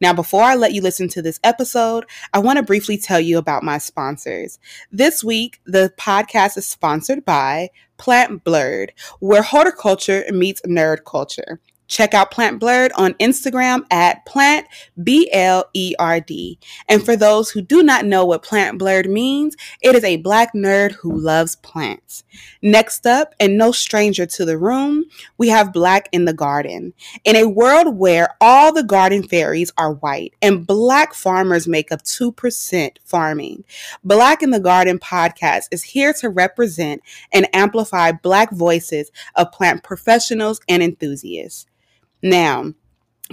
Now, before I let you listen to this episode, I want to briefly tell you about my sponsors. This week, the podcast is sponsored by Plant Blerd, where horticulture meets nerd culture. Check out Plant Blerd on Instagram at plant B L E R D. And for those who do not know what Plant Blerd means, it is a black nerd who loves plants. Next up, and no stranger to the room, we have Black in the Garden. In a world where all the garden fairies are white and black farmers make up 2% farming, Black in the Garden podcast is here to represent and amplify black voices of plant professionals and enthusiasts. Now,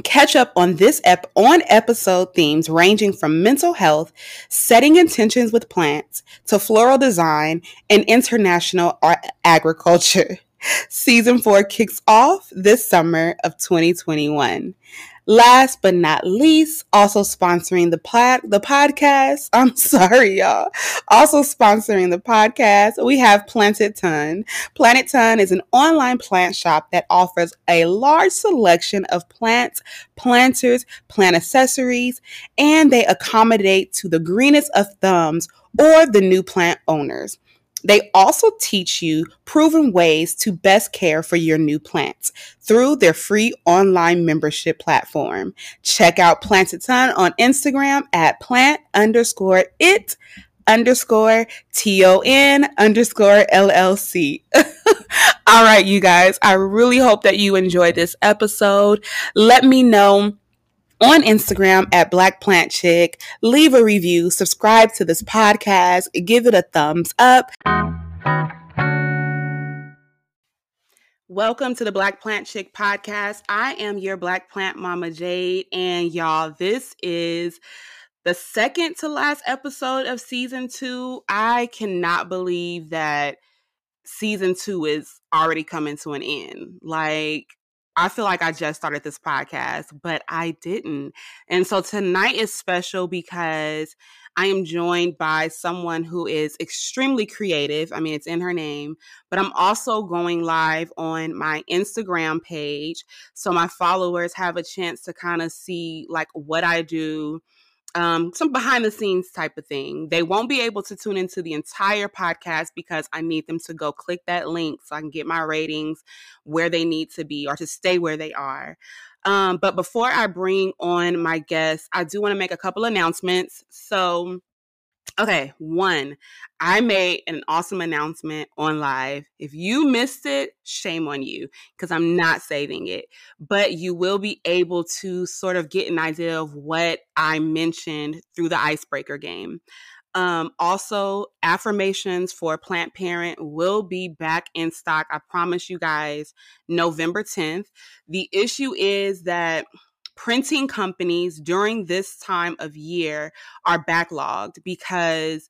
catch up on this ep on episode themes ranging from mental health, setting intentions with plants, to floral design and international agriculture. Season 4 kicks off this summer of 2021. Last but not least, also sponsoring the pod, the podcast. I'm sorry, y'all. Also sponsoring the podcast, we have Planted Ton. Planet Ton is an online plant shop that offers a large selection of plants, planters, plant accessories, and they accommodate to the greenest of thumbs or the new plant owners. They also teach you proven ways to best care for your new plants through their free online membership platform. Check out Plant Planted Ton on Instagram at plant underscore it underscore T-O-N underscore LLC. All right, you guys, I really hope that you enjoyed this episode. Let me know on Instagram at Black Plant Chick. Leave a review, subscribe to this podcast, give it a thumbs up. Welcome to the Black Plant Chick podcast. I am your Black Plant Mama Jade, and y'all, this is the second to last episode of season two. I cannot believe that season two is already coming to an end. Like, I feel like I just started this podcast, but I didn't. And so tonight is special because I am joined by someone who is extremely creative. I mean, it's in her name, but I'm also going live on my Instagram page. So my followers have a chance to kind of see like what I do um, some behind the scenes type of thing. They won't be able to tune into the entire podcast because I need them to go click that link so I can get my ratings where they need to be or to stay where they are. Um, but before I bring on my guests, I do want to make a couple announcements. So, Okay, one, I made an awesome announcement on live. If you missed it, shame on you because I'm not saving it. But you will be able to sort of get an idea of what I mentioned through the icebreaker game. Um, also, affirmations for Plant Parent will be back in stock. I promise you guys, November 10th. The issue is that printing companies during this time of year are backlogged because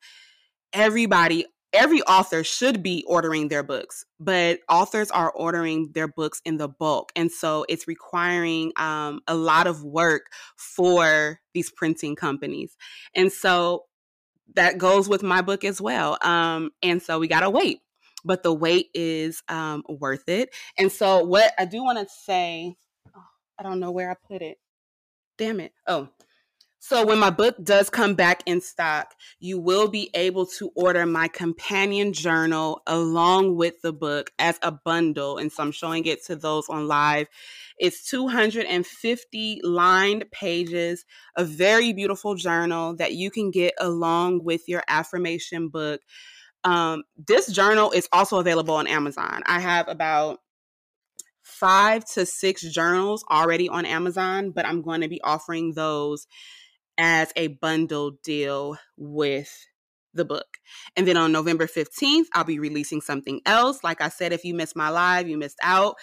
everybody every author should be ordering their books, but authors are ordering their books in the bulk. And so it's requiring um, a lot of work for these printing companies. And so that goes with my book as well. Um, and so we got to wait, but the wait is um, worth it. And so, what I do want to say, I don't know where I put it. Damn it. Oh. So when my book does come back in stock, you will be able to order my companion journal along with the book as a bundle. And so I'm showing it to those on live. It's 250 lined pages, a very beautiful journal that you can get along with your affirmation book. Um, this journal is also available on Amazon. I have about five to six journals already on Amazon, but I'm going to be offering those as a bundle deal with the book. And then on November 15th, I'll be releasing something else. Like I said, if you missed my live, you missed out.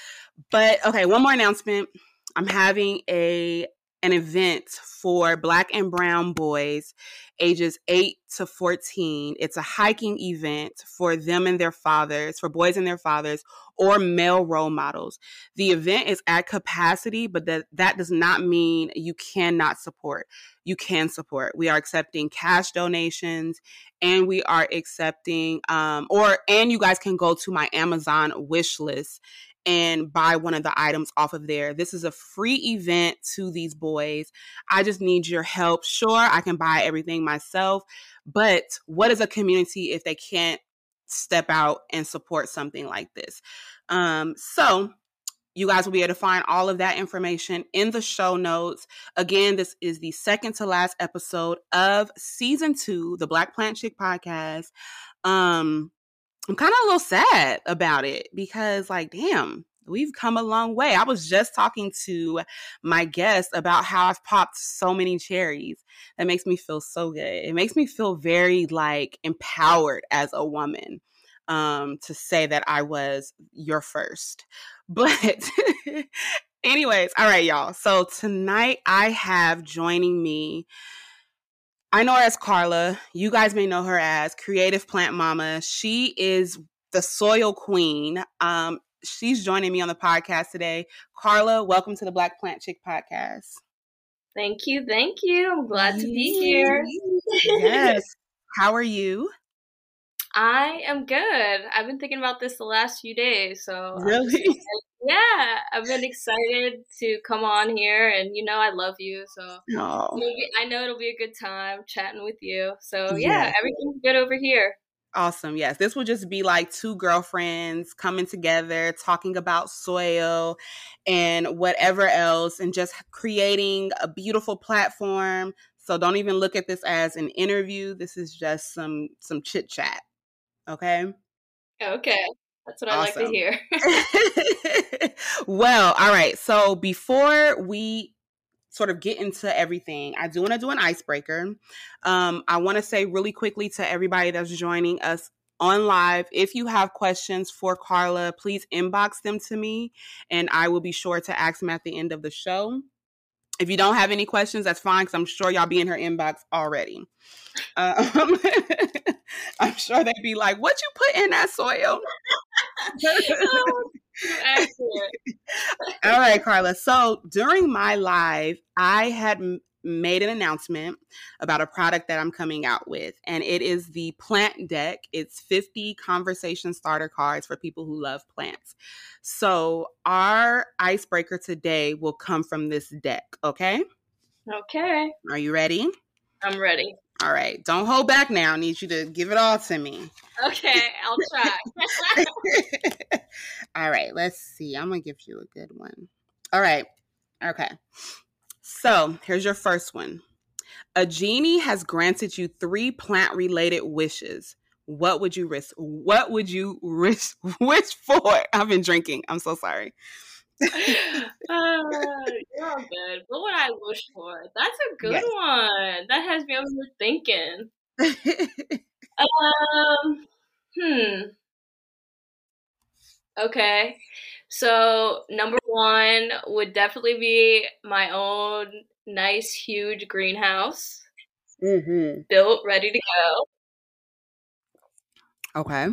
But okay, one more announcement. I'm having a an event for black and brown boys ages 8 to 14. It's a hiking event for them and their fathers, for boys and their fathers, or male role models. The event is at capacity, but that, that does not mean you cannot support. You can support. We are accepting cash donations and we are accepting, um, or, and you guys can go to my Amazon wish list and buy one of the items off of there. This is a free event to these boys. I just need your help. Sure, I can buy everything myself, but what is a community if they can't step out and support something like this? Um, so you guys will be able to find all of that information in the show notes. Again, this is the second to last episode of season two, the Black Plant Chick podcast. Um, I'm kind of a little sad about it because, like, damn, we've come a long way. I was just talking to my guest about how I've popped so many cherries. That makes me feel so good. It makes me feel very like empowered as a woman um, to say that I was your first. But, anyways, all right, y'all. So tonight I have joining me. I know her as Carla. You guys may know her as Creative Plant Mama. She is the soil queen. Um, she's joining me on the podcast today. Carla, welcome to the Black Plant Chick podcast. Thank you. Thank you. I'm glad to be here. yes. How are you? I am good. I've been thinking about this the last few days. So really, yeah, I've been excited to come on here, and you know, I love you. So maybe, I know it'll be a good time chatting with you. So yeah, yes. everything's good over here. Awesome. Yes. This will just be like two girlfriends coming together, talking about soil and whatever else, and just creating a beautiful platform. So don't even look at this as an interview. This is just some some chit chat. Okay. Okay. That's what awesome. I like to hear. well, all right. So before we sort of get into everything, I do want to do an icebreaker. Um, I want to say really quickly to everybody that's joining us on live if you have questions for Carla, please inbox them to me and I will be sure to ask them at the end of the show. If you don't have any questions, that's fine because I'm sure y'all be in her inbox already. Um, I'm sure they'd be like, "What you put in that soil?" Oh, All right, Carla. So during my live, I had m- made an announcement about a product that I'm coming out with, and it is the Plant Deck. It's 50 conversation starter cards for people who love plants. So our icebreaker today will come from this deck. Okay. Okay. Are you ready? I'm ready. All right. Don't hold back now. I need you to give it all to me. Okay, I'll try. all right, let's see. I'm going to give you a good one. All right. Okay. So here's your first one. A genie has granted you three plant related wishes. What would you risk? What would you risk wish for? I've been drinking. I'm so sorry you're all good. What would I wish for? That's a good yes. one. That has me over thinking. um, hmm. Okay. So number one would definitely be my own nice, huge greenhouse, mm-hmm. built, ready to go. Okay.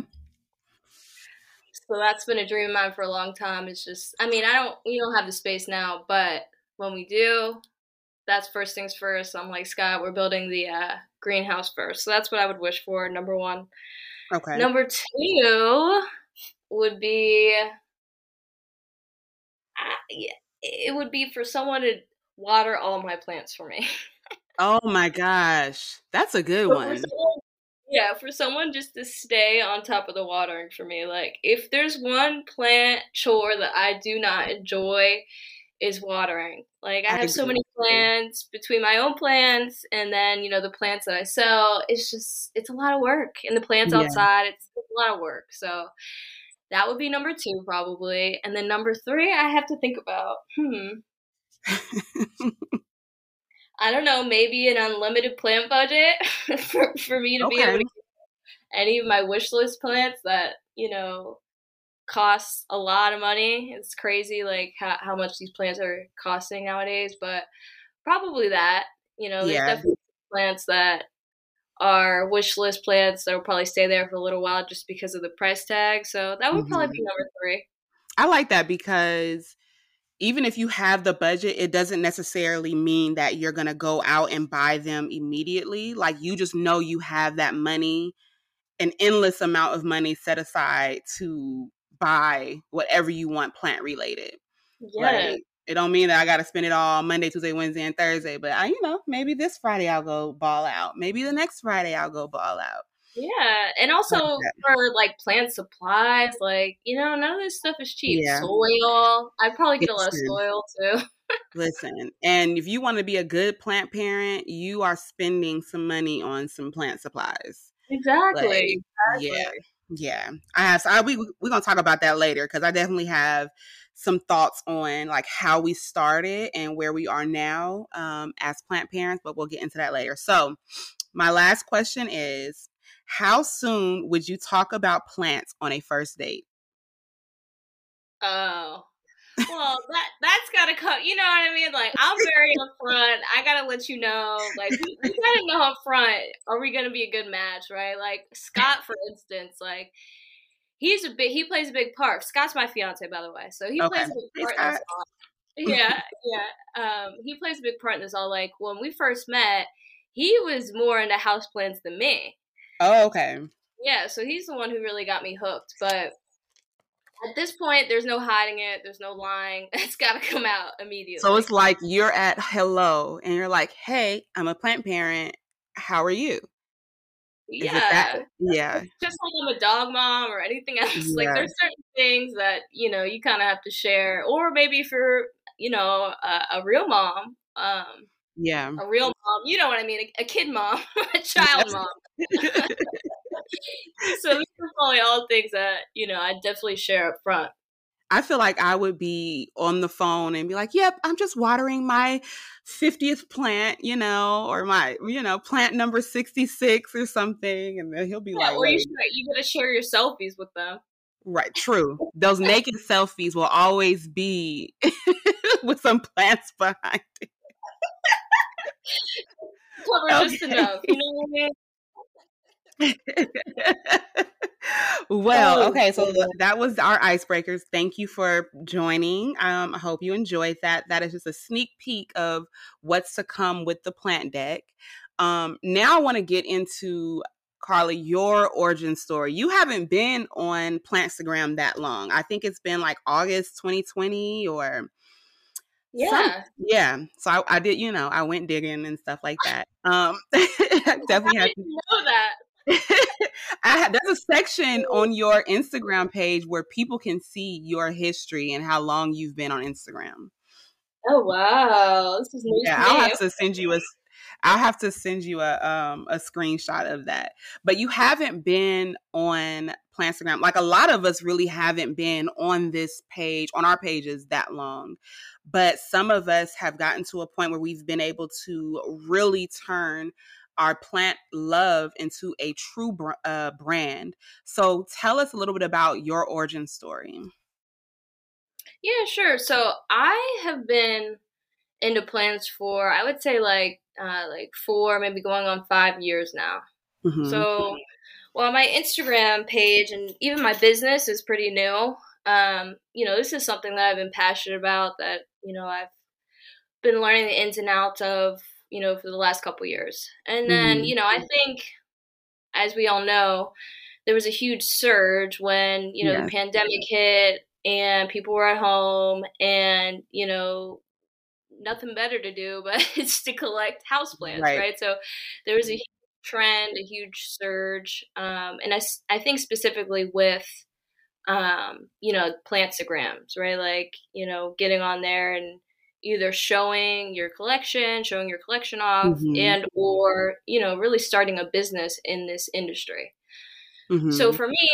So that's been a dream of mine for a long time. It's just, I mean, I don't, we don't have the space now, but when we do, that's first things first. I'm like, Scott, we're building the uh, greenhouse first. So that's what I would wish for, number one. Okay. Number two would be, uh, it would be for someone to water all my plants for me. oh my gosh. That's a good so one. Yeah, for someone just to stay on top of the watering for me. Like, if there's one plant chore that I do not enjoy, is watering. Like, I, have so many plants between my own plants and then, you know, the plants that I sell. It's just, it's a lot of work. And the plants yeah. outside, it's, it's a lot of work. So, that would be number two, probably. And then number three, I have to think about, hmm. I don't know, maybe an unlimited plant budget for, for me to okay. be able to get any of my wish list plants that, you know, cost a lot of money. It's crazy like how, how much these plants are costing nowadays, but probably that. You know, there's yeah. definitely plants that are wish list plants that will probably stay there for a little while just because of the price tag. So that would mm-hmm. probably be number three. I like that because even if you have the budget, it doesn't necessarily mean that you're going to go out and buy them immediately. Like you just know you have that money, an endless amount of money set aside to buy whatever you want plant related. Yeah. Like, it don't mean that I got to spend it all Monday, Tuesday, Wednesday, and Thursday, but I, you know, maybe this Friday I'll go ball out. Maybe the next Friday I'll go ball out. Yeah, and also for like plant supplies, like you know, none of this stuff is cheap. Yeah. Soil, I probably get a lot of soil too. Listen, and if you want to be a good plant parent, you are spending some money on some plant supplies. Exactly. Like, exactly. Yeah. Yeah, I have. So I, we we're gonna talk about that later because I definitely have some thoughts on like how we started and where we are now um, as plant parents. But we'll get into that later. So, my last question is: How soon would you talk about plants on a first date? Oh, well, that that's gotta come. You know what I mean? Like, I'm very upfront. I gotta let you know. Like, we, we gotta know upfront. Are we gonna be a good match, right? Like Scott, for instance, like he's a big. He plays a big part. Scott's my fiance, by the way, so he okay. plays a big part. in this all. Yeah, yeah. Um, he plays a big part in this all. Like when we first met, he was more into houseplants than me. Oh, okay. Yeah, so he's the one who really got me hooked. But at this point, there's no hiding it. There's no lying. It's got to come out immediately. So it's like you're at hello and you're like, hey, I'm a plant parent. How are you? Yeah. Yeah. Just like I'm a dog mom or anything else. Yeah. Like there's certain things that, you know, you kind of have to share. Or maybe for, you know, a, a real mom. Um, yeah. A real mom. You know what I mean? A, a kid mom, a child mom. so these are probably all things that you know I definitely share up front. I feel like I would be on the phone and be like, "Yep, I'm just watering my 50th plant, you know, or my, you know, plant number 66 or something," and then he'll be yeah, like, "Or you should, you gotta share your selfies with them." Right, true. Those naked selfies will always be with some plants behind it. Cover okay. just enough, you know what I mean? well, okay, so that was our icebreakers. Thank you for joining. Um, I hope you enjoyed that. That is just a sneak peek of what's to come with the plant deck. Um, now I want to get into Carly, your origin story. You haven't been on Plantstagram that long. I think it's been like August 2020 or yeah. Some, yeah. So I, I, did, you know, I went digging and stuff like that. Um definitely had to know that. I, there's a section on your Instagram page where people can see your history and how long you've been on Instagram. Oh wow, this is new. Yeah, I'll have to send you a. I'll have to send you a um a screenshot of that. But you haven't been on Plantstagram. Like a lot of us really haven't been on this page, on our pages that long. But some of us have gotten to a point where we've been able to really turn our plant love into a true br- uh, brand. So tell us a little bit about your origin story. Yeah, sure. So I have been into plants for I would say like uh, like four, maybe going on five years now. Mm-hmm. So, well, my Instagram page and even my business is pretty new. Um, you know, this is something that I've been passionate about. That you know, I've been learning the ins and outs of you know, for the last couple years. And then, mm-hmm. you know, I think, as we all know, there was a huge surge when, you know, yes. the pandemic hit and people were at home and, you know, nothing better to do but it's to collect houseplants, right. right? So there was a huge trend, a huge surge. Um, and I, I think specifically with, um, you know, plantstagrams, right? Like, you know, getting on there and, either showing your collection, showing your collection off, mm-hmm. and or you know really starting a business in this industry. Mm-hmm. So for me,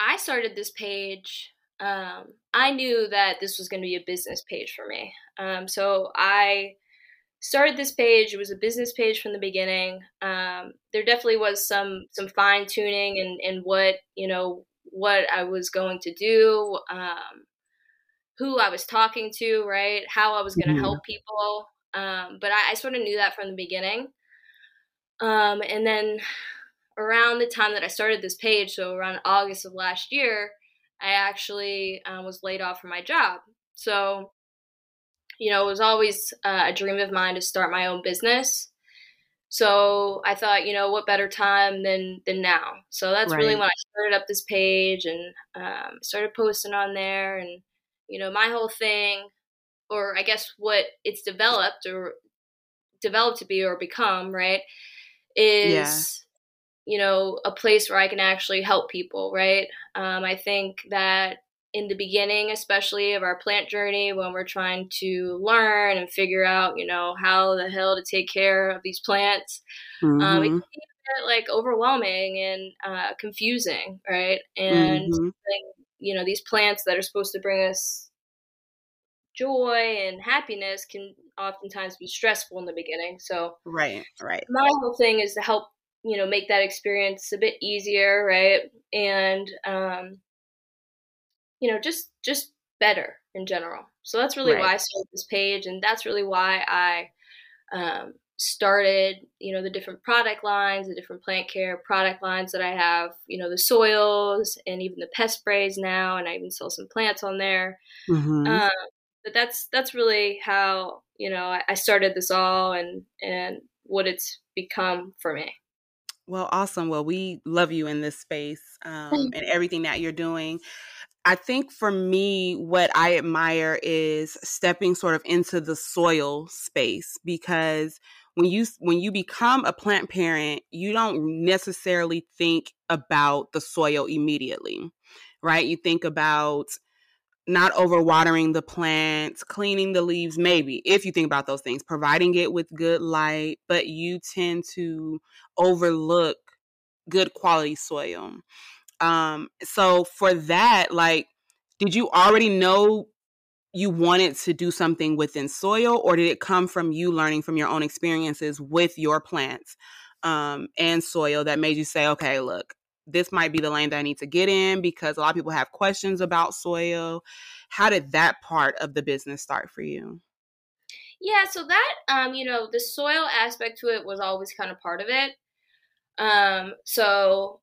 I started this page. Um, I knew that this was going to be a business page for me. Um, so I started this page. It was a business page from the beginning. Um, there definitely was some some fine tuning and in, in what you know what I was going to do. Um, who I was talking to, right? How I was going to mm-hmm. help people. Um, but I, I, sort of knew that from the beginning. Um, and then around the time that I started this page, so around August of last year, I actually uh, was laid off from my job. So, you know, it was always uh, a dream of mine to start my own business. so I thought, you know, what better time than than now? So that's right. really when I started up this page and um, started posting on there, and you know, my whole thing, or I guess what it's developed or developed to be or become, right, is yeah. You know a place where I can actually help people, right? Um, I think that in the beginning, especially of our plant journey, when we're trying to learn and figure out, you know, how the hell to take care of these plants, mm-hmm. um, it mm-hmm. can be a bit like overwhelming and uh, confusing, right? And mm-hmm. you know, these plants that are supposed to bring us joy and happiness can oftentimes be stressful in the beginning. So, right, right. My whole thing is to help you know make that experience a bit easier, right? And um, you know, just just better in general. So that's really right. why I started this page, and that's really why I um, started, you know, the different product lines, the different plant care product lines that I have. You know, the soils and even the pest sprays now, and I even sell some plants on there. Mm-hmm. Um, but that's that's really how you know I, I started this all, and and what it's become for me. Well, awesome. Well, we love you in this space um, and everything that you're doing. I think for me, what I admire is stepping sort of into the soil space because when you when you become a plant parent, you don't necessarily think about the soil immediately, right? You think about not overwatering the plants, cleaning the leaves, maybe if you think about those things, providing it with good light, but you tend to overlook good quality soil. Um, so for that, like, did you already know you wanted to do something within soil, or did it come from you learning from your own experiences with your plants um, and soil that made you say, okay, look, this might be the lane that I need to get in because a lot of people have questions about soil. How did that part of the business start for you? Yeah, so that um, you know, the soil aspect to it was always kind of part of it. Um, so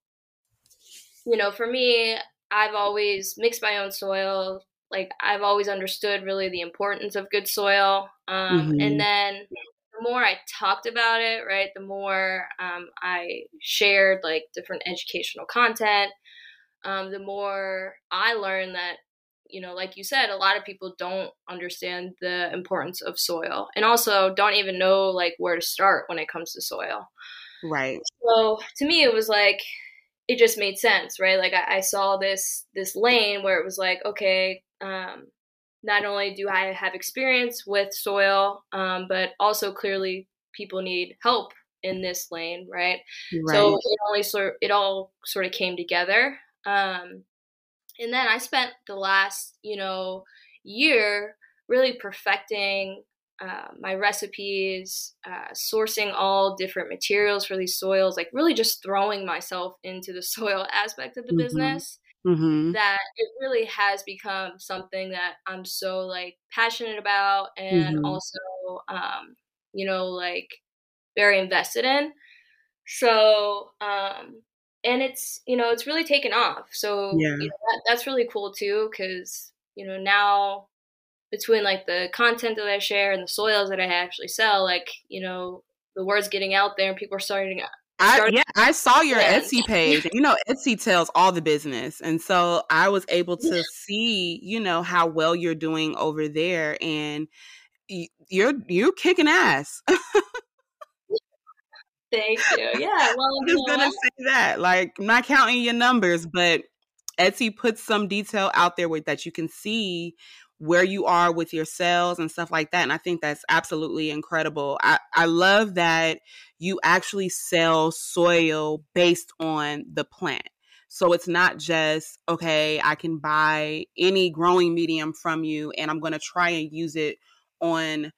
you know, for me, I've always mixed my own soil. Like I've always understood really the importance of good soil. Um, mm-hmm. And then the more I talked about it, right, the more um, I shared like different educational content, um, the more I learned that, you know, like you said, a lot of people don't understand the importance of soil and also don't even know like where to start when it comes to soil. Right. So to me, it was like, it just made sense, right? Like I, I saw this this lane where it was like, okay, um, not only do I have experience with soil, um, but also clearly people need help in this lane, right? right. So it only sort it all sort of came together. Um, and then I spent the last, you know, year really perfecting uh, my recipes, uh, sourcing all different materials for these soils, like really just throwing myself into the soil aspect of the mm-hmm. business. Mm-hmm. That it really has become something that I'm so like passionate about, and mm-hmm. also, um, you know, like very invested in. So, um, and it's you know it's really taken off. So yeah. you know, that, that's really cool too, because you know now between like the content that I share and the soils that I actually sell, like you know, the word's getting out there and people are starting. I, yeah, I saw your yeah. Etsy page. you know, Etsy tells all the business, and so I was able to yeah. see, you know, how well you're doing over there, and you're you're kicking ass. Thank you. Yeah, well, I'm just gonna say that. Like, I'm not counting your numbers, but Etsy puts some detail out there with that you can see where you are with your sales and stuff like that. And I think that's absolutely incredible. I, I love that you actually sell soil based on the plant. So it's not just, okay, I can buy any growing medium from you and I'm going to try and use it on,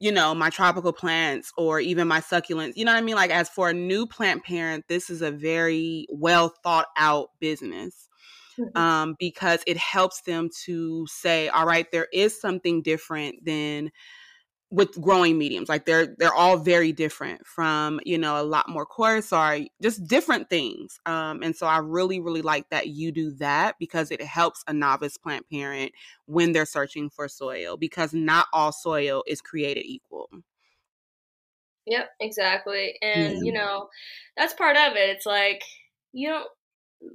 you know, my tropical plants or even my succulents. You know what I mean? Like, as for a new plant parent, this is a very well thought out business mm-hmm. um, because it helps them to say, all right, there is something different than with growing mediums like they're they're all very different from you know a lot more coarse or just different things um and so i really really like that you do that because it helps a novice plant parent when they're searching for soil because not all soil is created equal Yep, exactly. And, yeah. you know, that's part of it. It's like, you don't,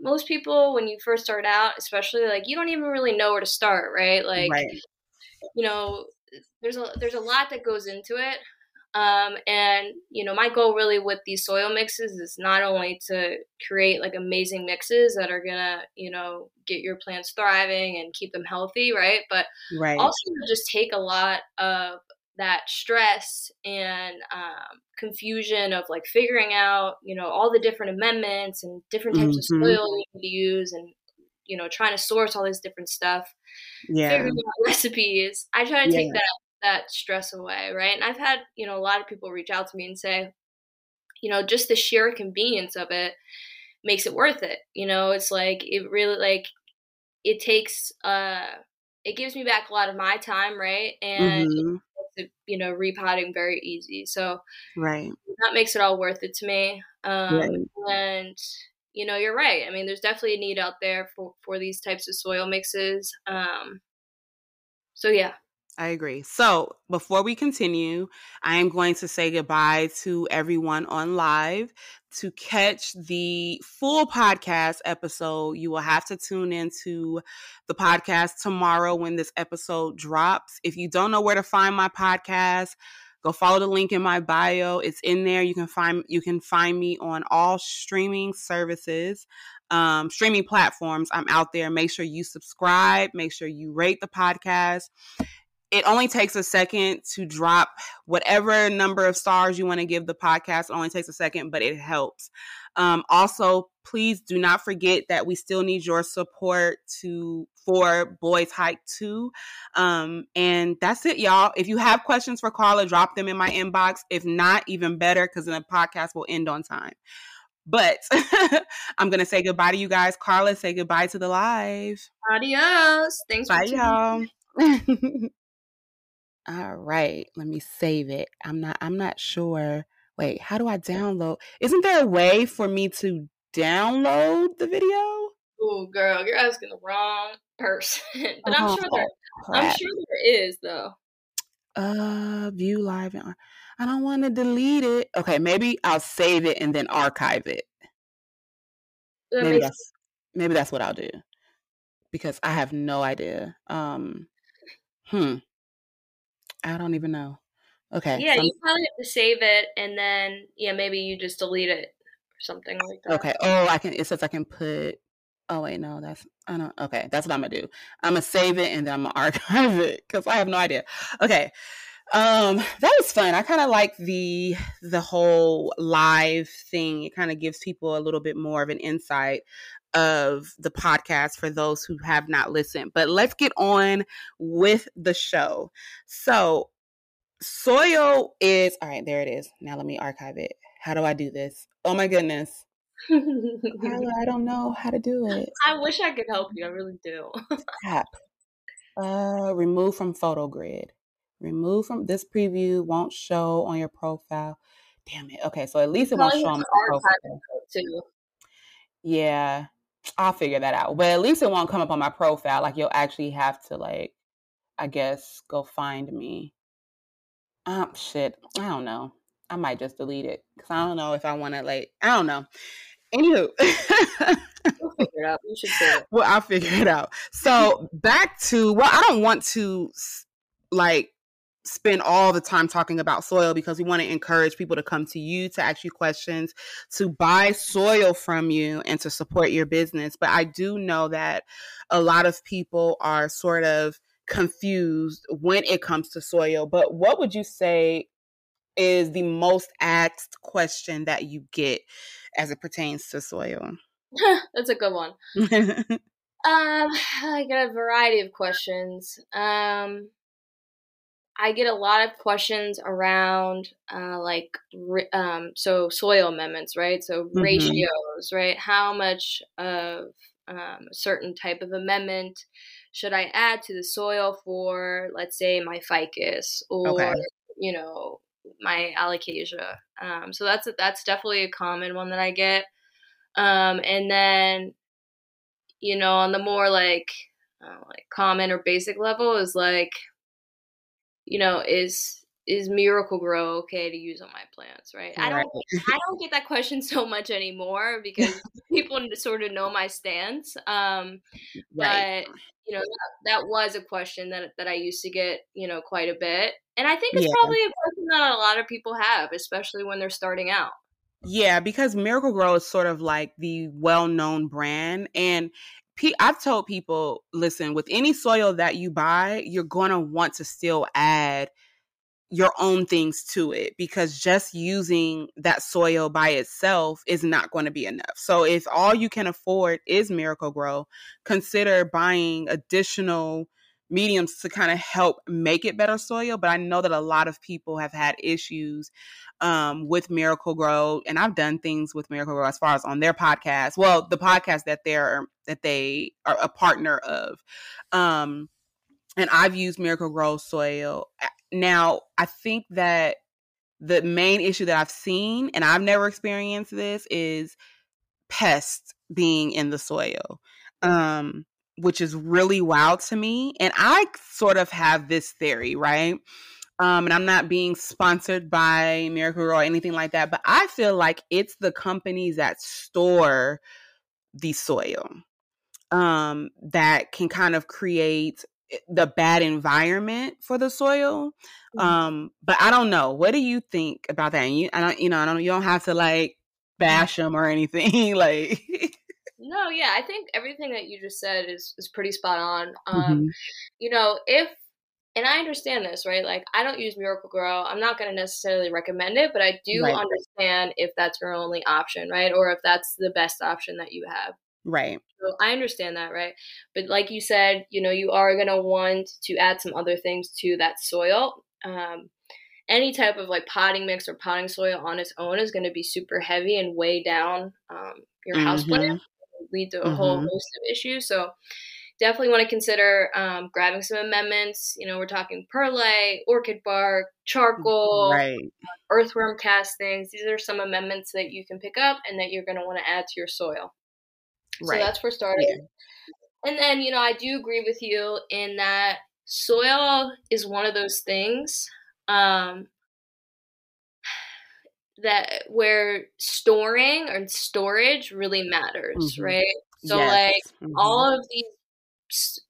most people, when you first start out, especially, like, you don't even really know where to start, right? Like, right. you know, there's a there's a lot that goes into it um, and you know my goal really with these soil mixes is not only to create like amazing mixes that are gonna you know get your plants thriving and keep them healthy right but right. also just take a lot of that stress and um, confusion of like figuring out you know all the different amendments and different types mm-hmm. of soil you need to use and you know trying to source all this different stuff yeah. figuring out recipes i try to take that that stress away right? And i've had you know a lot of people reach out to me and say you know just the sheer convenience of it makes it worth it you know? It's like it really like it takes uh it gives me back a lot of my time right? And mm-hmm you know repotting very easy. So right. that makes it all worth it to me. Um, right. and you know you're right. I mean there's definitely a need out there for for these types of soil mixes. Um, so yeah I agree. So before we continue, I am going to say goodbye to everyone on live. To catch the full podcast episode, you will have to tune into the podcast tomorrow when this episode drops. If you don't know where to find my podcast, go follow the link in my bio. It's in there. You can find you can find me on all streaming services um, streaming platforms. I'm out there. Make sure you subscribe. Make sure you rate the podcast it only takes a second to drop whatever number of stars you want to give the podcast. It only takes a second, but it helps. Um, also, please do not forget that we still need your support to for Boys Hike 2. Um, and that's it, y'all. If you have questions for Carla, drop them in my inbox. If not, even better, because then the podcast will end on time. But I'm gonna say goodbye to you guys. Carla, say goodbye to the live. Adios. Thanks. Bye, y'all. All right, let me save it. I'm not I'm not sure. Wait, how do I download? Isn't there a way for me to download the video? Oh, girl, you're asking the wrong person. but I'm sure there crap. I'm sure there is though. Uh, view live and I don't want to delete it. Okay, maybe I'll save it and then archive it. That maybe that's maybe that's what I'll do because I have no idea. Um, hmm. I don't even know. Okay. Yeah, you probably have to save it and then yeah, maybe you just delete it or something like that. Okay. Oh, I can. It says I can put. Oh wait, no, that's I don't. Okay, that's what I'm gonna do. I'm gonna save it and then I'm gonna archive it because I have no idea. Okay. Um, that was fun. I kind of like the the whole live thing. It kind of gives people a little bit more of an insight of the podcast for those who have not listened. But let's get on with the show. So, soil is all right, there it is. Now let me archive it. How do I do this? Oh my goodness. Carla, I don't know how to do it. I wish I could help you. I really do. Tap. Uh, remove from photo grid. Remove from this preview won't show on your profile. Damn it. Okay, so at least it won't show on my profile. Too. Yeah. I'll figure that out. But at least it won't come up on my profile. Like you'll actually have to like, I guess, go find me. Um, shit. I don't know. I might just delete it because I don't know if I want to like. I don't know. Anywho, we'll figure it out. You should say it. Well, I'll figure it out. So back to well, I don't want to like spend all the time talking about soil because we want to encourage people to come to you to ask you questions, to buy soil from you, and to support your business. But I do know that a lot of people are sort of confused when it comes to soil. But what would you say is the most asked question that you get as it pertains to soil? That's a good one. um, I get a variety of questions. Um, I get a lot of questions around uh, like um, so soil amendments, right? So mm-hmm. ratios, right? How much of um, a certain type of amendment should I add to the soil for, let's say, my ficus or okay. you know my alocasia? Um, so that's that's definitely a common one that I get. Um, and then you know on the more like uh, like common or basic level is like you know, is is Miracle-Gro okay to use on my plants, right? I don't I don't get that question so much anymore because people sort of know my stance. Um, right. but you know that, that, was a question that that I used to get, you know, quite a bit, and I think it's yeah. probably a question that a lot of people have, especially when they're starting out. Yeah, because Miracle-Gro is sort of like the well-known brand, and I've told people, listen, with any soil that you buy, you're going to want to still add your own things to it because just using that soil by itself is not going to be enough. So if all you can afford is Miracle-Gro, consider buying additional mediums to kind of help make it better soil. But I know that a lot of people have had issues um, with Miracle-Gro, and I've done things with Miracle-Gro as far as on their podcast. Well, the podcast that they're that they are a partner of. Um, and I've used Miracle-Gro soil. Now, I think that the main issue that I've seen, and I've never experienced this, is pests being in the soil. Um, which is really wild to me. And I sort of have this theory, right? Um, and I'm not being sponsored by Miracle or anything like that, but I feel like it's the companies that store the soil um, that can kind of create eh, the bad environment for the soil. Mm-hmm. Um, but I don't know. What do you think about that? And you, I don't, you know, I don't. You don't have to like bash them or anything. like, no, yeah, I think everything that you just said is is pretty spot on. Um, mm-hmm. You know, if and I understand this, right? Like, I don't use Miracle-Gro. I'm not going to necessarily recommend it, but I do right. understand if that's your only option, right? Or if that's the best option that you have. Right. So I understand that, right? But like you said, you know, you are going to want to add some other things to that soil. Um, any type of like potting mix or potting soil on its own is going to be super heavy and weigh down um, your mm-hmm. house plant, lead to a mm-hmm. whole host of issues. So definitely want to consider um, grabbing some amendments. You know, we're talking perlite, orchid bark, charcoal, right. earthworm castings. These are some amendments that you can pick up and that you're going to want to add to your soil. Right. So that's for starting. Yeah. And then, you know, I do agree with you in that soil is one of those things um, that where storing or storage really matters, mm-hmm. right? So yes. like mm-hmm. all of these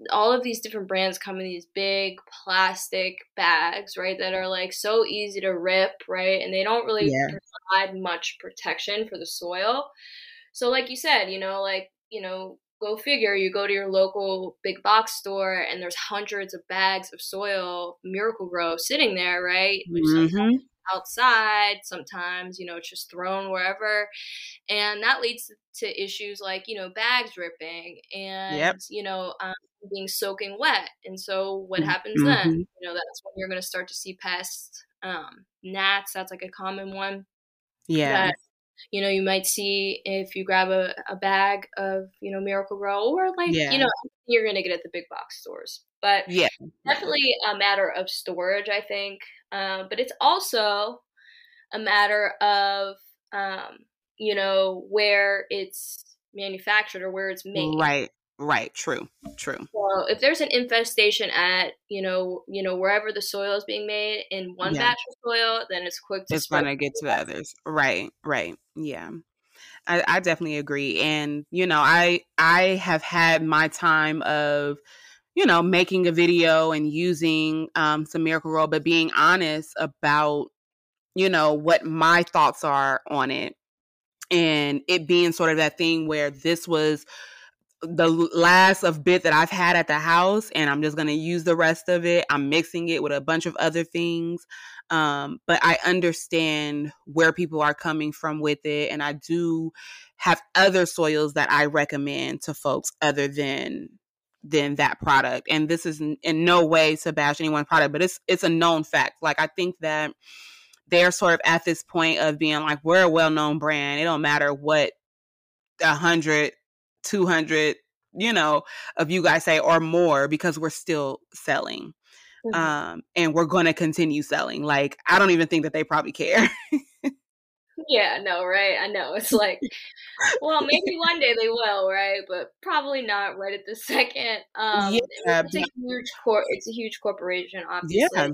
all of these different brands come in these big plastic bags, right? That are like so easy to rip, right? And they don't really yeah. provide much protection for the soil. So, like you said, you know, like, you know, go figure, you go to your local big box store and there's hundreds of bags of soil, Miracle-Gro sitting there, right? Which mm-hmm outside sometimes you know it's just thrown wherever and that leads to issues like you know bags ripping and yep. you know um, being soaking wet and so what mm-hmm. happens then mm-hmm. you know that's when you're going to start to see pests um, gnats that's like a common one yeah that, you know you might see if you grab a, a bag of you know Miracle-Gro or like yeah. you know you're going to get at the big box stores but yeah definitely a matter of storage i think um, but it's also a matter of um, you know where it's manufactured or where it's made. Right. Right. True. True. So if there's an infestation at you know you know wherever the soil is being made in one yeah. batch of soil, then it's quick to. It's gonna get to the others. Right. Right. Yeah. I, I definitely agree, and you know, I I have had my time of you know, making a video and using um, some Miracle-Gro, but being honest about, you know, what my thoughts are on it. And it being sort of that thing where this was the last of bit that I've had at the house, and I'm just going to use the rest of it. I'm mixing it with a bunch of other things. Um, but I understand where people are coming from with it. And I do have other soils that I recommend to folks other than than that product. And this is in no way to bash anyone's product, but it's it's a known fact. Like I think that they're sort of at this point of being like, we're a well known brand. It don't matter what a hundred, two hundred, you know, of you guys say or more because we're still selling. Mm-hmm. Um, and we're gonna continue selling. Like I don't even think that they probably care. Yeah, no, right? I know. It's like, well, maybe one day they will, right? But probably not right at the second. Um, yeah, it's a huge cor- It's a huge corporation, obviously. Yeah.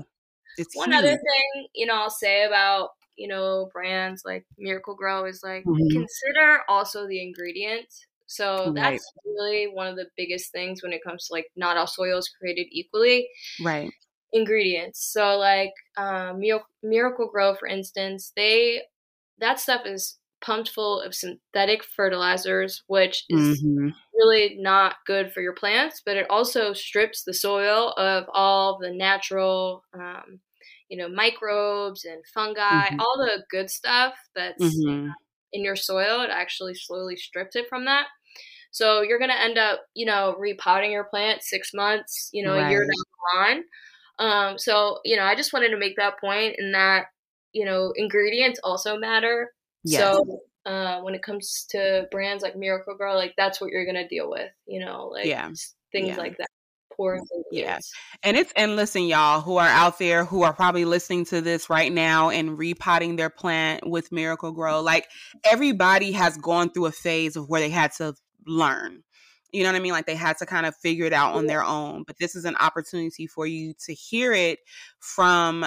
it's one huge. other thing, you know, I'll say about you know brands like Miracle-Gro is like mm-hmm. consider also the ingredients. So that's right. really one of the biggest things when it comes to like not all soil is created equally. Right. Ingredients. So like um, Miracle-Gro, for instance, they that stuff is pumped full of synthetic fertilizers, which is mm-hmm. really not good for your plants, but it also strips the soil of all the natural, um, you know, microbes and fungi, mm-hmm. all the good stuff that's mm-hmm. in your soil. It actually slowly strips it from that. So you're going to end up, you know, repotting your plant six months, you know, right. a year down the line. Um, so, you know, I just wanted to make that point in that, you know, ingredients also matter Yes. So uh, when it comes to brands like Miracle-Gro, like that's what you're gonna deal with, you know, like yeah. things yeah. like that. Poor yeah. And it's and listen, y'all who are out there who are probably listening to this right now and repotting their plant with Miracle-Gro. Like everybody has gone through a phase of where they had to learn. You know what I mean? Like they had to kind of figure it out on their own. But this is an opportunity for you to hear it from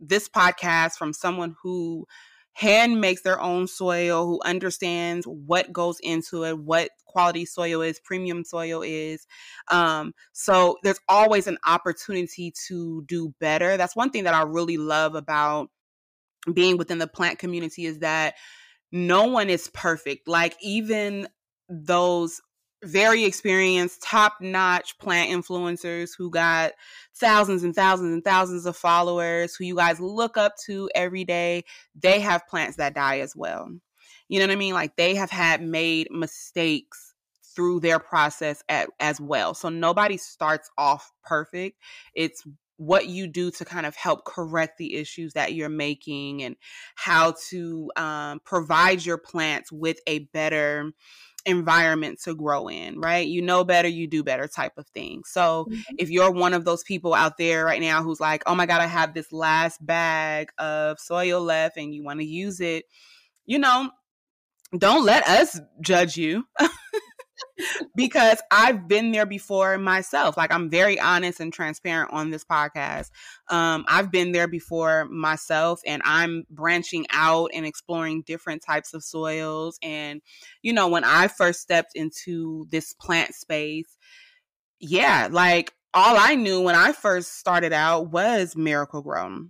this podcast from someone who hand makes their own soil, who understands what goes into it, what quality soil is, premium soil is. Um, so there's always an opportunity to do better. That's one thing that I really love about being within the plant community is that no one is perfect. Like even those very experienced, top notch plant influencers who got thousands and thousands and thousands of followers, who you guys look up to every day, they have plants that die as well. You know what I mean? Like they have had made mistakes through their process at, as well. So nobody starts off perfect. It's what you do to kind of help correct the issues that you're making and how to um, provide your plants with a better environment to grow in, right? You know better, you do better type of thing. So mm-hmm. if you're one of those people out there right now who's like, oh my God, I have this last bag of soil left and you want to use it, you know, don't let us judge you. because I've been there before myself. Like I'm very honest and transparent on this podcast. Um, I've been there before myself, and I'm branching out and exploring different types of soils. And you know, when I first stepped into this plant space, yeah, like all I knew when I first started out was Miracle-Gro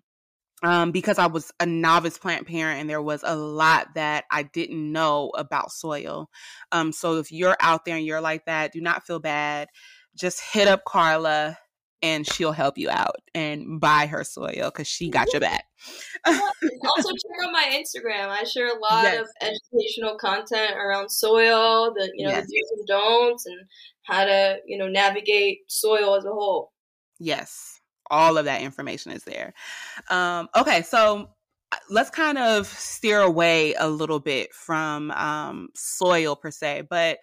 um, because I was a novice plant parent and there was a lot that I didn't know about soil. Um, so if you're out there and you're like that, do not feel bad. Just hit up Carla and she'll help you out and buy her soil because she got your back. also check out my Instagram. I share a lot yes. of educational content around soil, the you know yes. the do's and don'ts, and how to you know navigate soil as a whole. Yes all of that information is there. Um, okay, so uh, let's kind of steer away a little bit from um, soil per se, but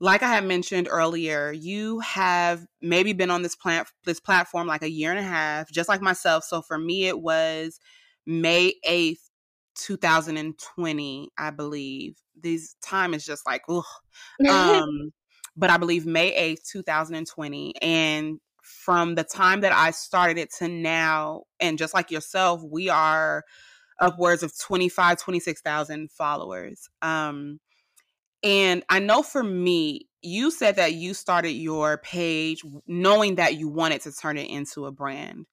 like I had mentioned earlier, you have maybe been on this plant this platform like a year and a half, just like myself. So for me, it was May eighth, two thousand and twenty, I believe. This time is just like, ugh. um, but I believe May eighth, two thousand and twenty, and from the time that I started it to now, and just like yourself, we are upwards of 25, 26,000 followers. Um, and I know for me, you said that you started your page knowing that you wanted to turn it into a brand.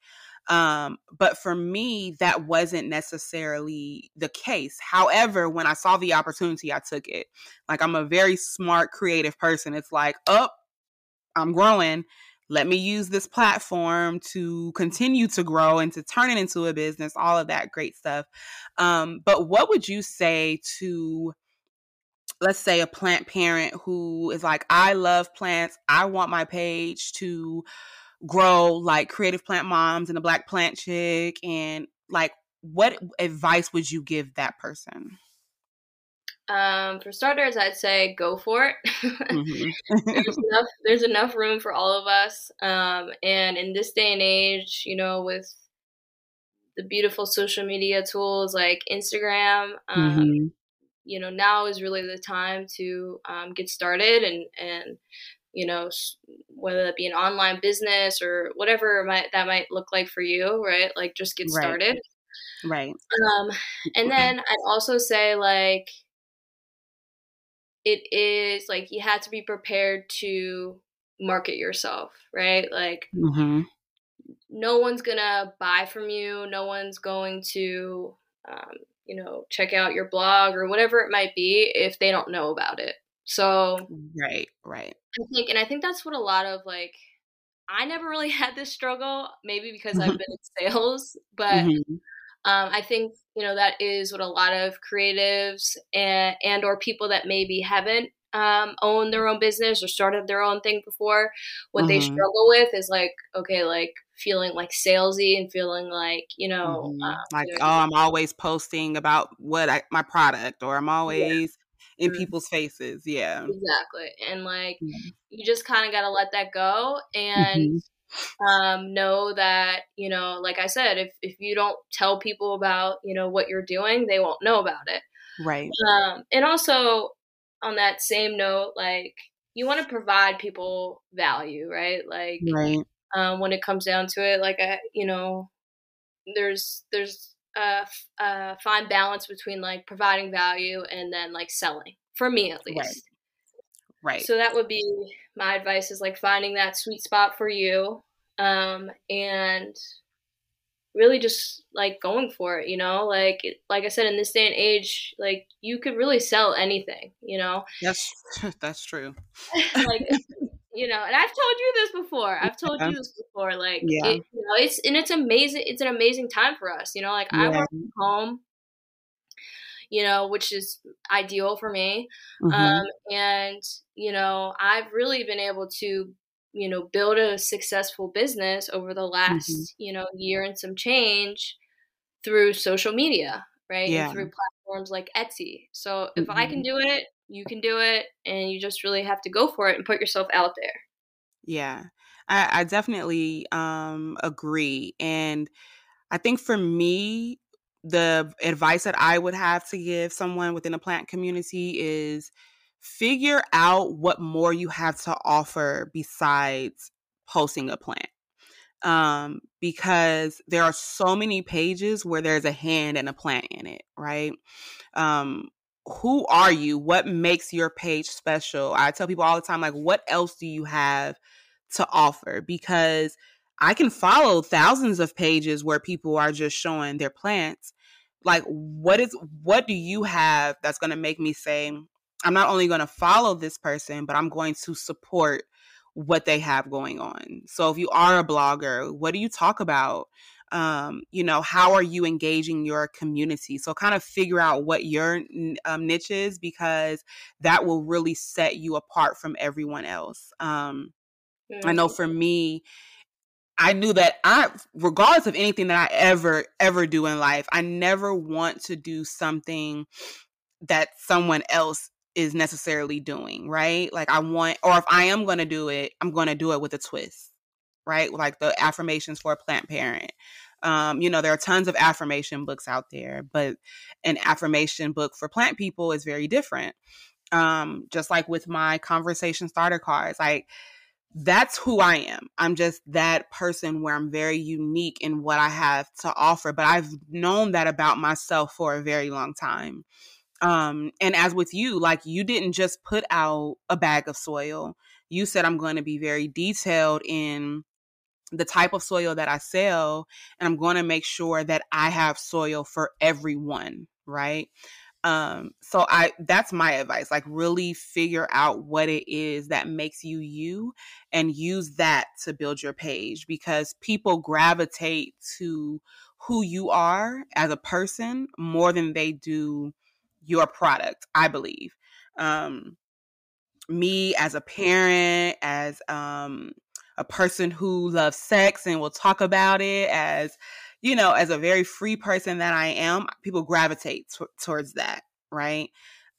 Um, but for me, that wasn't necessarily the case. However, when I saw the opportunity, I took it. Like I'm a very smart, creative person. It's like, oh, I'm growing let me use this platform to continue to grow and to turn it into a business, all of that great stuff. Um, but what would you say to, let's say, a plant parent who is like, I love plants, I want my page to grow like creative plant moms and a black plant chick and like what advice would you give that person um, for starters, I'd say go for it. mm-hmm. there's enough. There's enough room for all of us. Um, and in this day and age, you know, with the beautiful social media tools like Instagram, um, mm-hmm. you know, now is really the time to um, get started and and you know, whether that be an online business or whatever might, that might look like for you, right? Like just get started. Right. Um, and then I'd also say like it is like you have to be prepared to market yourself, right? Like mm-hmm. no one's gonna buy from you. No one's going to, um, you know, check out your blog or whatever it might be if they don't know about it. So right, right. I think, and I think that's what a lot of like. I never really had this struggle, maybe because I've been in sales, but mm-hmm. Um, I think you know that is what a lot of creatives and and or people that maybe haven't um, owned their own business or started their own thing before, what mm-hmm. they struggle with is like okay, like feeling like salesy and feeling like you know mm-hmm. um, like you know, oh i'm always posting about what I, my product or i'm always in mm-hmm. people's faces. Yeah. Exactly. And like mm-hmm. you just kind of got to let that go and mm-hmm. Um, know that, you know, like I said, if, if you don't tell people about, you know, what you're doing, they won't know about it. Right. Um, and also on that same note, like you want to provide people value, right? Like, right. Um, when it comes down to it, like, I, you know, there's, there's, a, a fine balance between like providing value and then like selling for me at least right. right so that would be my advice is like finding that sweet spot for you um and really just like going for it you know like like i said in this day and age like you could really sell anything you know yes that's true like you know and i've told you this before i've told yeah. you this before like yeah. It, you know it's and it's amazing it's an amazing time for us you know like yeah. i work from home you know which is ideal for me mm-hmm. um and you know i've really been able to you know build a successful business over the last mm-hmm. you know year and some change through social media right yeah. and through platforms like etsy so if mm-hmm. i can mm-hmm. do it you can do it and you just really have to go for it and put yourself out there yeah i, I definitely um, agree and i think for me the advice that i would have to give someone within a plant community is figure out what more you have to offer besides posting a plant um, because there are so many pages where there's a hand and a plant in it, right? Um, who are you? What makes your page special? I tell people all the time, like, what else do you have to offer? Because I can follow thousands of pages where people are just showing their plants. Like, what is what do you have that's gonna make me say, I'm not only gonna follow this person, but I'm going to support what they have going on. So if you are a blogger, what do you talk about? um, you know, how are you engaging your community? So kind of figure out what your um, niche is because that will really set you apart from everyone else. Um. I know for me, I knew that I, regardless of anything that I ever, ever do in life, I never want to do something that someone else is necessarily doing, right? Like I want, or if I am going to do it, I'm going to do it with a twist, right? Like the affirmations for a plant parent. Um, you know, there are tons of affirmation books out there, but an affirmation book for plant people is very different. Um, just like with my conversation starter cards, like that's who I am. I'm just that person where I'm very unique in what I have to offer, but I've known that about myself for a very long time. Um, and as with you, like you didn't just put out a bag of soil. You said I'm going to be very detailed in the type of soil that I sell, and I'm going to make sure that I have soil for everyone, right? Um, so I that's my advice. Like really figure out what it is that makes you you and use that to build your page because people gravitate to who you are as a person more than they do your product, I believe. Um me as a parent, as um a person who loves sex and will talk about it as you know as a very free person that i am people gravitate t- towards that right?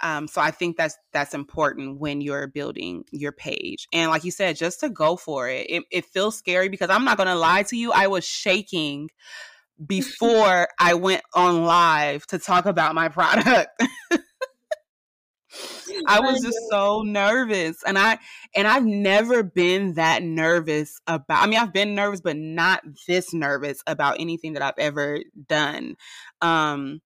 Um, so i think that's that's important when you're building your page. And like you said just to go for it it, it feels scary because i'm not going to lie to you i was shaking before i went on live to talk about my product I was just so nervous. And I and I've never been that nervous about I mean I've been nervous but not this nervous about anything that I've ever done. Um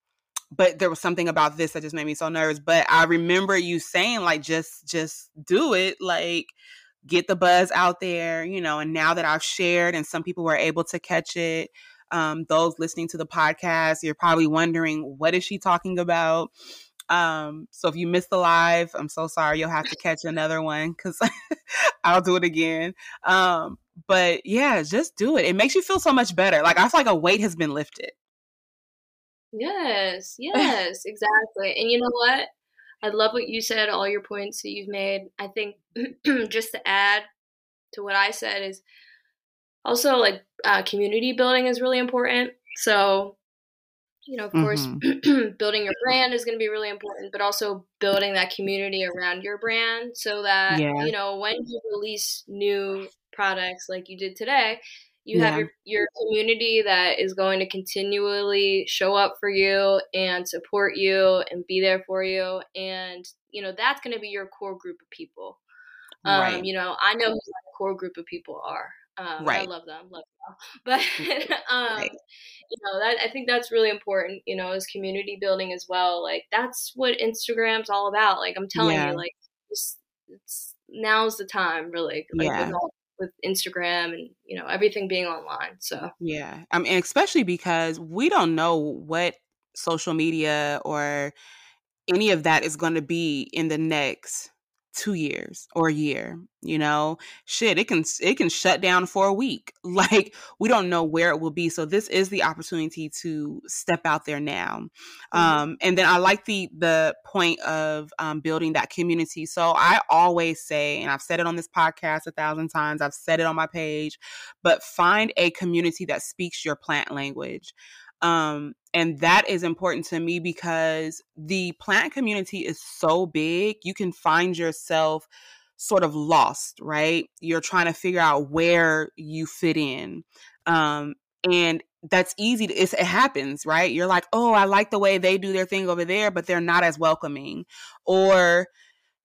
but there was something about this that just made me so nervous. But I remember you saying like just just do it like get the buzz out there, you know, and now that I've shared and some people were able to catch it, um, those listening to the podcast, you're probably wondering what is she talking about? Um, so if you missed the live, I'm so sorry. You'll have to catch another one because I'll do it again. Um, but yeah, just do it. It makes you feel so much better. Like I feel like a weight has been lifted. Yes, yes, exactly. And you know what? I love what you said, all your points that you've made. I think just to add to what I said is also like uh, community building is really important. So, you know, of mm-hmm. course, building your brand is going to be really important, but also building that community around your brand so that, yeah. you know, when you release new products like you did today, you yeah. have your, your community that is going to continually show up for you and support you and be there for you and you know that's going to be your core group of people um, right. you know i know who that core group of people are um, right. i love them love them but um, right. you know that i think that's really important you know as community building as well like that's what instagram's all about like i'm telling yeah. you like just, it's now's the time really like yeah. all, with Instagram and you know everything being online. So yeah, I mean, especially because we don't know what social media or any of that is going to be in the next two years or a year you know? Shit it can it can shut down for a week. Like we don't know where it will be so this is the opportunity to step out there now. Mm-hmm. um and then i like the the point of um, building that community. So i always say and i've said it on this podcast a thousand times i've said it on my page but find a community that speaks your plant language um, and that is important to me because the plant community is so big, you can find yourself sort of lost, right? You're trying to figure out where you fit in. Um, and that's easy to, it happens right you're like oh i like the way they do their thing over there but they're not as welcoming or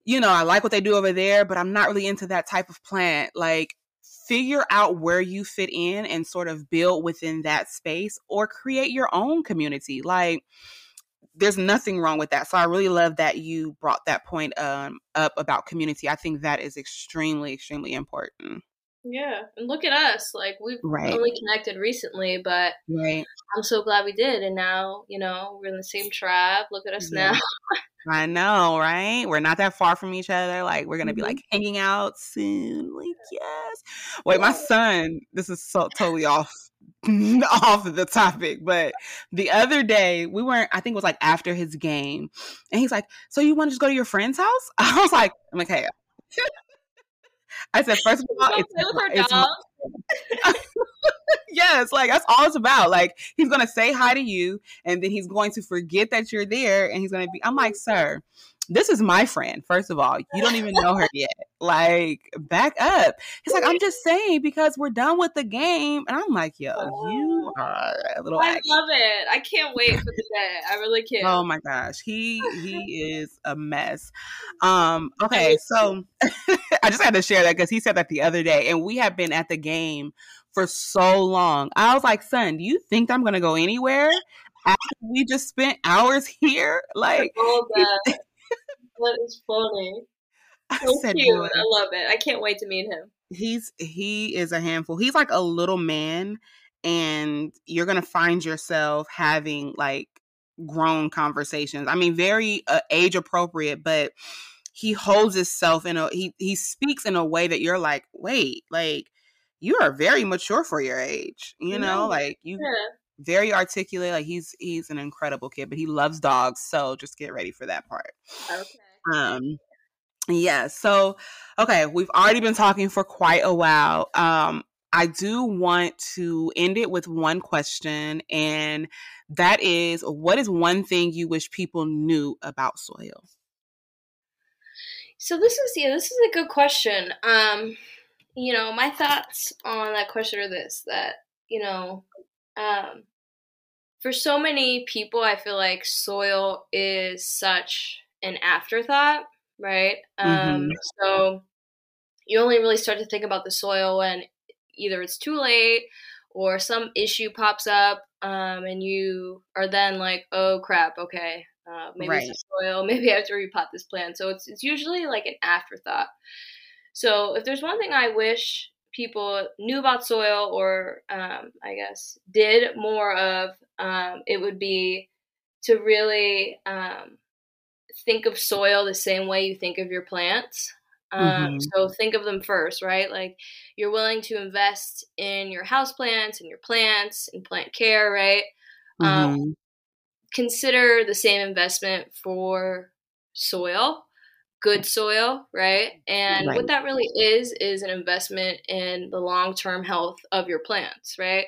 you know i like what they do over there but i'm not really into that type of plant like figure out where you fit in and sort of build within that space or create your own community. Like, there's nothing wrong with that. So I really love that you brought that point um, up about community. I think that is extremely, extremely important. Yeah, and look at us. Like we've right. only connected recently, but right. I'm so glad we did. And now, you know, we're in the same tribe. Look at us yeah. now. I know, right? We're not that far from each other. Like we're gonna be like mm-hmm. hanging out soon. Like yes. Wait, my son. This is so totally off off of the topic, but the other day we weren't. I think it was like after his game, and he's like, "So you want to just go to your friend's house?" I was like, "I'm like, hey." I said, first of all, it's, it's yes, like that's all it's about. Like he's gonna say hi to you, and then he's going to forget that you're there, and he's gonna be. I'm like, sir, this is my friend. First of all, you don't even know her yet. Like, back up. He's like, I'm just saying because we're done with the game, and I'm like, yo, you are a little. I love it. I can't wait for the day. I really can't. Oh my gosh, he he is a mess. Um. Okay, so I just had to share that because he said that the other day, and we have been at the game for so long. I was like, son, do you think I'm gonna go anywhere? After we just spent hours here, like that. that is funny. So said, cute. Boy. I love it. I can't wait to meet him. He's he is a handful. He's like a little man, and you're gonna find yourself having like grown conversations. I mean, very uh, age appropriate, but he holds himself in a he he speaks in a way that you're like, wait, like you are very mature for your age. You know, like you yeah. very articulate. Like he's he's an incredible kid, but he loves dogs. So just get ready for that part. Okay. Um yeah, so okay, we've already been talking for quite a while. Um I do want to end it with one question, and that is what is one thing you wish people knew about soil? So this is yeah, this is a good question. Um you know, my thoughts on that question are this that, you know, um, for so many people, I feel like soil is such an afterthought. right? Um, mm-hmm. So you only really start to think about the soil when either it's too late or some issue pops up um, and you are then like, oh crap, okay, uh, maybe right. it's soil, maybe I have to repot this plant. So it's it's usually like an afterthought. So if there's one thing I wish people knew about soil or um, I guess did more of, um, it would be to really um, think of soil the same way you think of your plants. Um, mm-hmm. So think of them first, right? Like you're willing to invest in your house plants and your plants and plant care, right? Um, mm-hmm. Consider the same investment for soil, good soil, right? And right. what that really is is an investment in the long term health of your plants, right?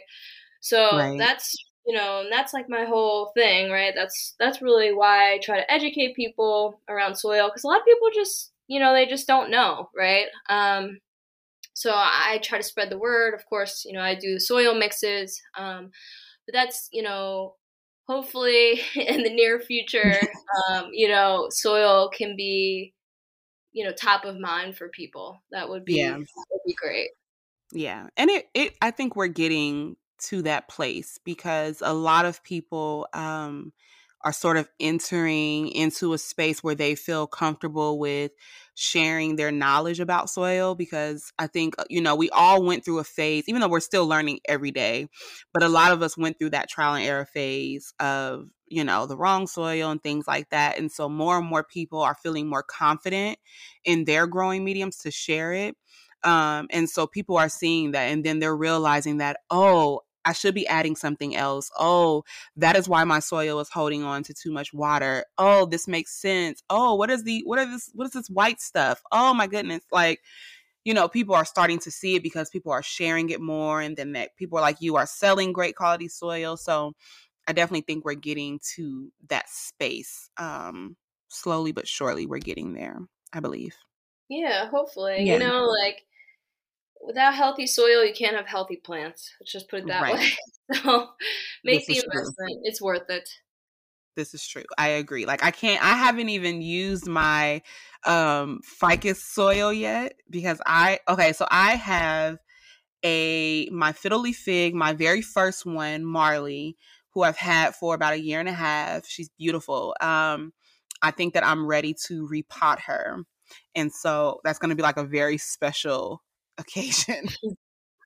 So right. that's you know, and that's like my whole thing, right? That's that's really why I try to educate people around soil because a lot of people just, you know, they just don't know, right? Um, so I try to spread the word. Of course, you know, I do soil mixes, um, but that's you know, hopefully in the near future, um, you know, soil can be, you know, top of mind for people. That would be yeah. would be great. Yeah, and it it I think we're getting to that place because a lot of people um, are sort of entering into a space where they feel comfortable with sharing their knowledge about soil because I think, uh, you know, we all went through a phase, even though we're still learning every day, but a lot of us went through that trial and error phase of, you know, the wrong soil and things like that. And so more and more people are feeling more confident in their growing mediums to share it. Um, and so people are seeing that and then they're realizing that, oh, I should be adding something else. Oh, that is why my soil is holding on to too much water. Oh, this makes sense. Oh, what is the what is this what is this white stuff? Oh my goodness. Like, you know, people are starting to see it because people are sharing it more and then that people are like you are selling great quality soil. So I definitely think we're getting to that space. Um slowly but surely we're getting there, I believe. Yeah, hopefully. Yeah. You know, like without healthy soil, you can't have healthy plants. Let's just put it that right. way. So make this the investment. True. It's worth it. This is true. I agree. Like I can't I haven't even used my um ficus soil yet because I okay, so I have a my fiddle leaf fig, my very first one, Marley, who I've had for about a year and a half. She's beautiful. Um I think that I'm ready to repot her. And so that's going to be like a very special occasion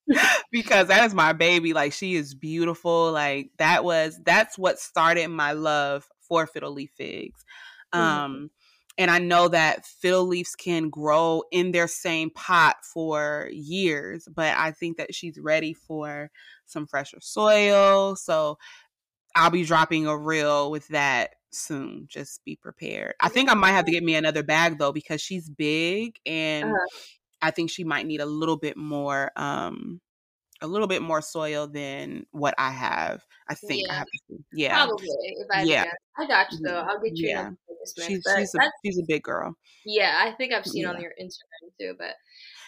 because that is my baby. Like she is beautiful. Like that was that's what started my love for fiddle leaf figs. Mm-hmm. Um and I know that fiddle leaves can grow in their same pot for years, but I think that she's ready for some fresher soil. So I'll be dropping a reel with that soon. Just be prepared. I think I might have to get me another bag though because she's big and uh-huh. I think she might need a little bit more um a little bit more soil than what I have. I think yeah. I have to, yeah. Probably. If I yeah. I got you though. I'll get you yeah. She's she's a, she's a big girl. Yeah, I think I've seen yeah. on your Instagram too, but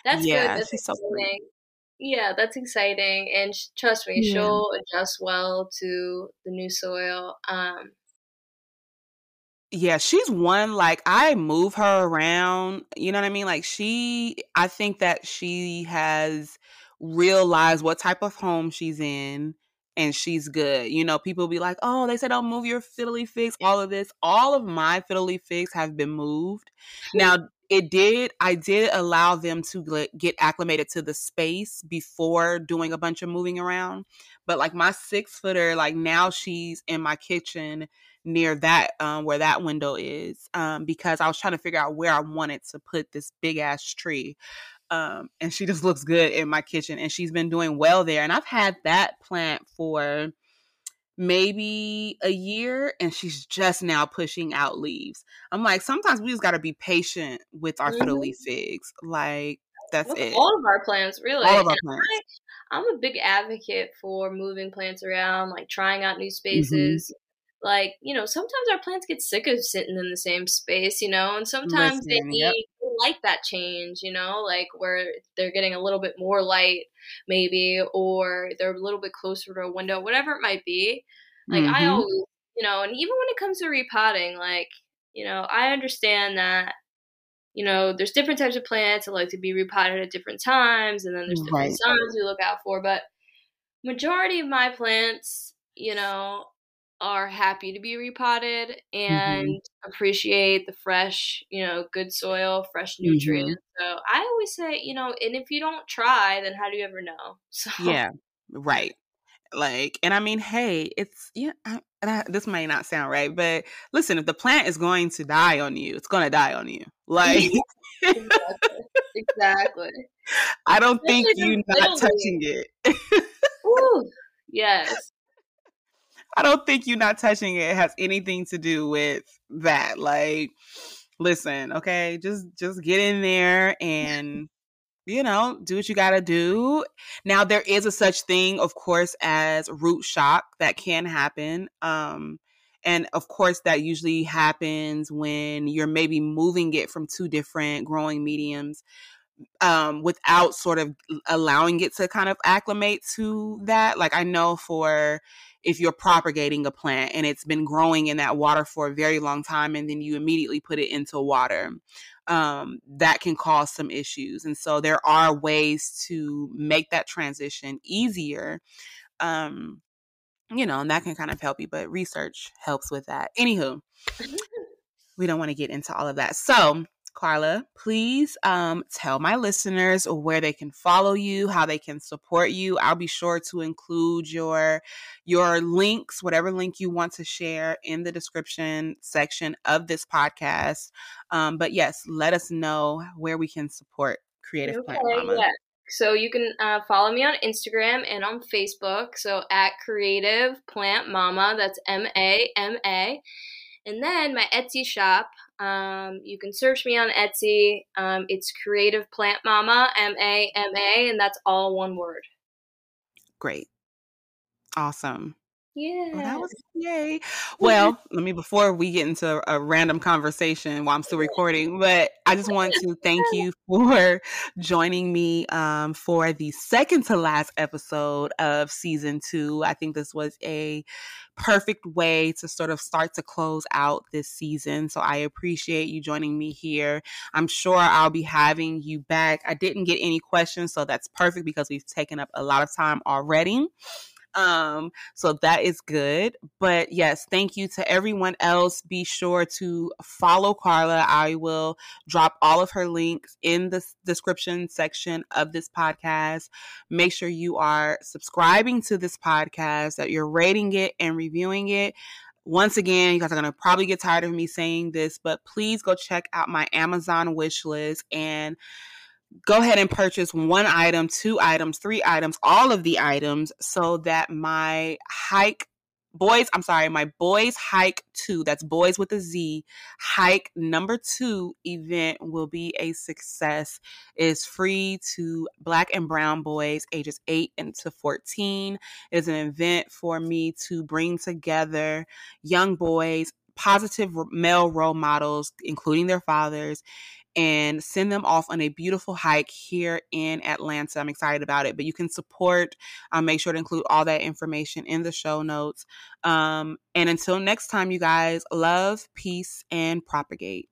that's yeah, good. That's she's exciting. So yeah, that's exciting. And trust me, yeah. she'll adjust well to the new soil. Um, yeah, she's one like I move her around, you know what I mean? Like she I think that she has realized what type of home she's in and she's good. You know, people be like, "Oh, they said don't move your fiddly figs." All of this, all of my fiddly figs have been moved. Now, it did I did allow them to get acclimated to the space before doing a bunch of moving around. But like my 6 footer, like now she's in my kitchen near that um, where that window is um, because I was trying to figure out where I wanted to put this big ass tree. Um, and she just looks good in my kitchen and she's been doing well there. And I've had that plant for maybe a year and she's just now pushing out leaves. I'm like, sometimes we just got to be patient with our mm-hmm. fiddle leaf figs. Like, that's with it. All of our plants, really. All of our plants. I, am a big advocate for moving plants around, like trying out new mm-hmm. spaces. Like you know sometimes our plants get sick of sitting in the same space you know and sometimes Listen, they need yep. like that change you know like where they're getting a little bit more light maybe or they're a little bit closer to a window whatever it might be like mm-hmm. i always you know and even when it comes to repotting like you know i understand that you know, there's different types of plants that like to be repotted at different times, and then there's different right. signs we look out for. But majority of my plants, you know, are happy to be repotted and mm-hmm. appreciate the fresh, you know, good soil, fresh mm-hmm. nutrients. Mm-hmm. So I always say, you know, and if you don't try, then how do you ever know? So yeah, right. Like, and I mean, hey, it's yeah. I, I, this might not sound right, but listen, if the plant is going to die on you, it's going to die on you. Like, exactly. exactly. I don't Especially think you not touching it. Ooh, yes. I don't think you not touching it has anything to do with that. Like, listen, okay, just just get in there and you know, do what you got to do. Now there is a such thing, of course, as root shock that can happen. Um and of course that usually happens when you're maybe moving it from two different growing mediums um, without sort of allowing it to kind of acclimate to that. Like I know for if you're propagating a plant and it's been growing in that water for a very long time and then you immediately put it into water um, that can cause some issues and so there are ways to make that transition easier um, you know and that can kind of help you but research helps with that anywho we don't want to get into all of that so Carla, please um, tell my listeners where they can follow you, how they can support you. I'll be sure to include your your links, whatever link you want to share, in the description section of this podcast. Um, but yes, let us know where we can support Creative okay, Plant Mama. Yeah. So you can uh, follow me on Instagram and on Facebook. So at Creative Plant Mama, that's M A M A. And then my Etsy shop, um, you can search me on Etsy. Um, it's Creative Plant Mama, M A M A, and that's all one word. Great. Awesome. Yeah. Well, that was yay. Well, let me before we get into a random conversation while I'm still recording, but I just want to thank you for joining me um, for the second to last episode of season two. I think this was a perfect way to sort of start to close out this season. So I appreciate you joining me here. I'm sure I'll be having you back. I didn't get any questions, so that's perfect because we've taken up a lot of time already. Um, so that is good. But yes, thank you to everyone else. Be sure to follow Carla. I will drop all of her links in the description section of this podcast. Make sure you are subscribing to this podcast, that you're rating it and reviewing it once again, you guys are going to probably get tired of me saying this, but please go check out my Amazon wish list and go ahead and purchase one item, two items, three items, all of the items so that my hike boys, I'm sorry, my Boyz Hike two, that's boys with a Z, hike number two event will be a success. It is free to black and brown boys ages 8 and to 14. It is an event for me to bring together young boys, positive male role models, including their fathers, and send them off on a beautiful hike here in Atlanta. I'm excited about it, but you can support. Um, make sure to include all that information in the show notes. Um, and until next time, you guys, love, peace, and propagate.